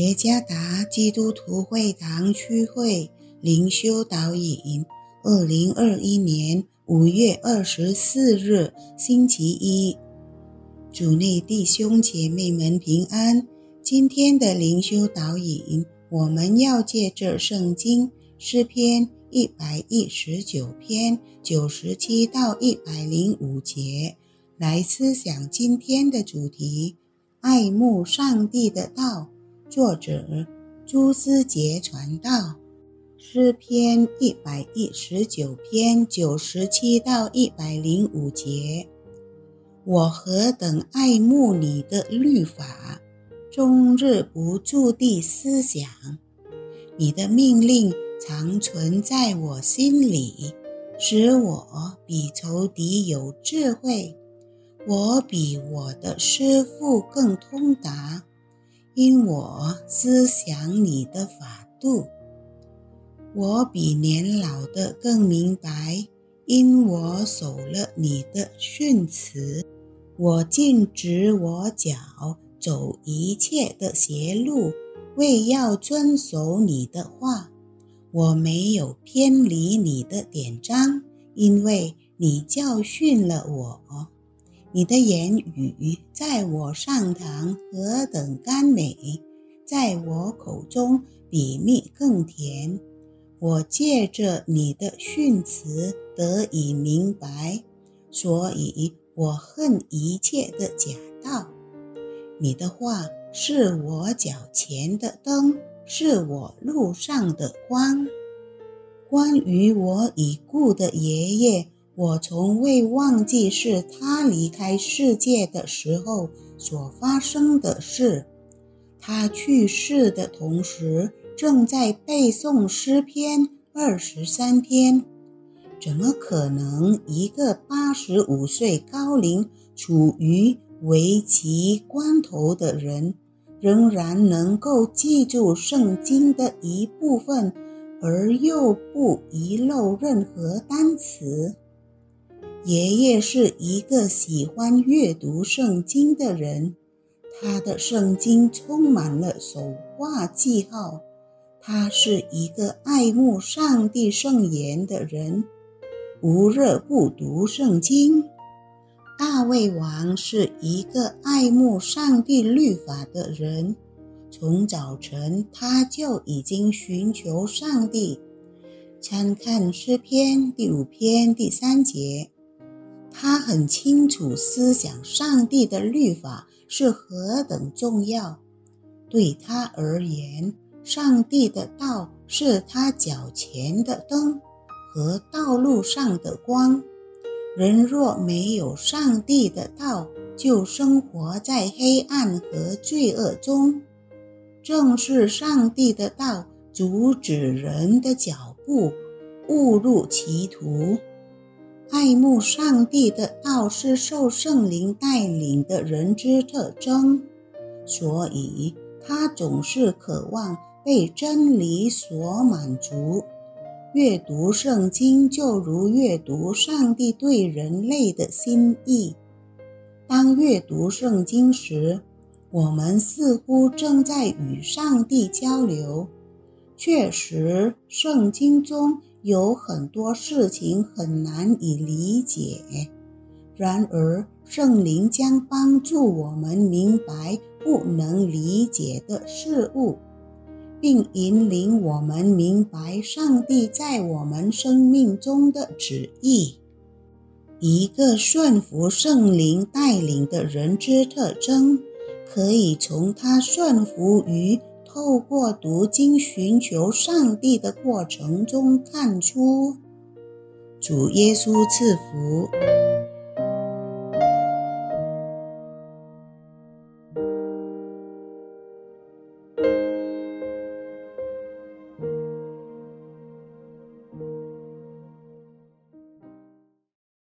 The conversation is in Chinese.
耶加达基督徒会堂区会灵修导引，二零二一年五月二十四日星期一，主内弟兄姐妹们平安。今天的灵修导引，我们要借着圣经诗篇一百一十九篇九十七到一百零五节来思想今天的主题：爱慕上帝的道。作者朱思杰传道诗篇一百一十九篇九十七到一百零五节，我何等爱慕你的律法，终日不住地思想，你的命令常存在我心里，使我比仇敌有智慧，我比我的师傅更通达。因我思想你的法度，我比年老的更明白；因我守了你的训词，我禁止我脚走一切的邪路，为要遵守你的话。我没有偏离你的典章，因为你教训了我。你的言语在我上堂何等甘美，在我口中比蜜更甜。我借着你的训词得以明白，所以我恨一切的假道。你的话是我脚前的灯，是我路上的光。关于我已故的爷爷。我从未忘记是他离开世界的时候所发生的事。他去世的同时，正在背诵诗篇二十三篇。怎么可能一个八十五岁高龄、处于危急关头的人，仍然能够记住圣经的一部分，而又不遗漏任何单词？爷爷是一个喜欢阅读圣经的人，他的圣经充满了手画记号。他是一个爱慕上帝圣言的人，无日不读圣经。大卫王是一个爱慕上帝律法的人，从早晨他就已经寻求上帝。参看诗篇第五篇第三节。他很清楚思想上帝的律法是何等重要。对他而言，上帝的道是他脚前的灯和道路上的光。人若没有上帝的道，就生活在黑暗和罪恶中。正是上帝的道阻止人的脚步，误入歧途。爱慕上帝的道是受圣灵带领的人之特征，所以他总是渴望被真理所满足。阅读圣经就如阅读上帝对人类的心意。当阅读圣经时，我们似乎正在与上帝交流。确实，圣经中。有很多事情很难以理解，然而圣灵将帮助我们明白不能理解的事物，并引领我们明白上帝在我们生命中的旨意。一个顺服圣灵带领的人之特征，可以从他顺服于。透过读经寻求上帝的过程中看出，主耶稣赐福。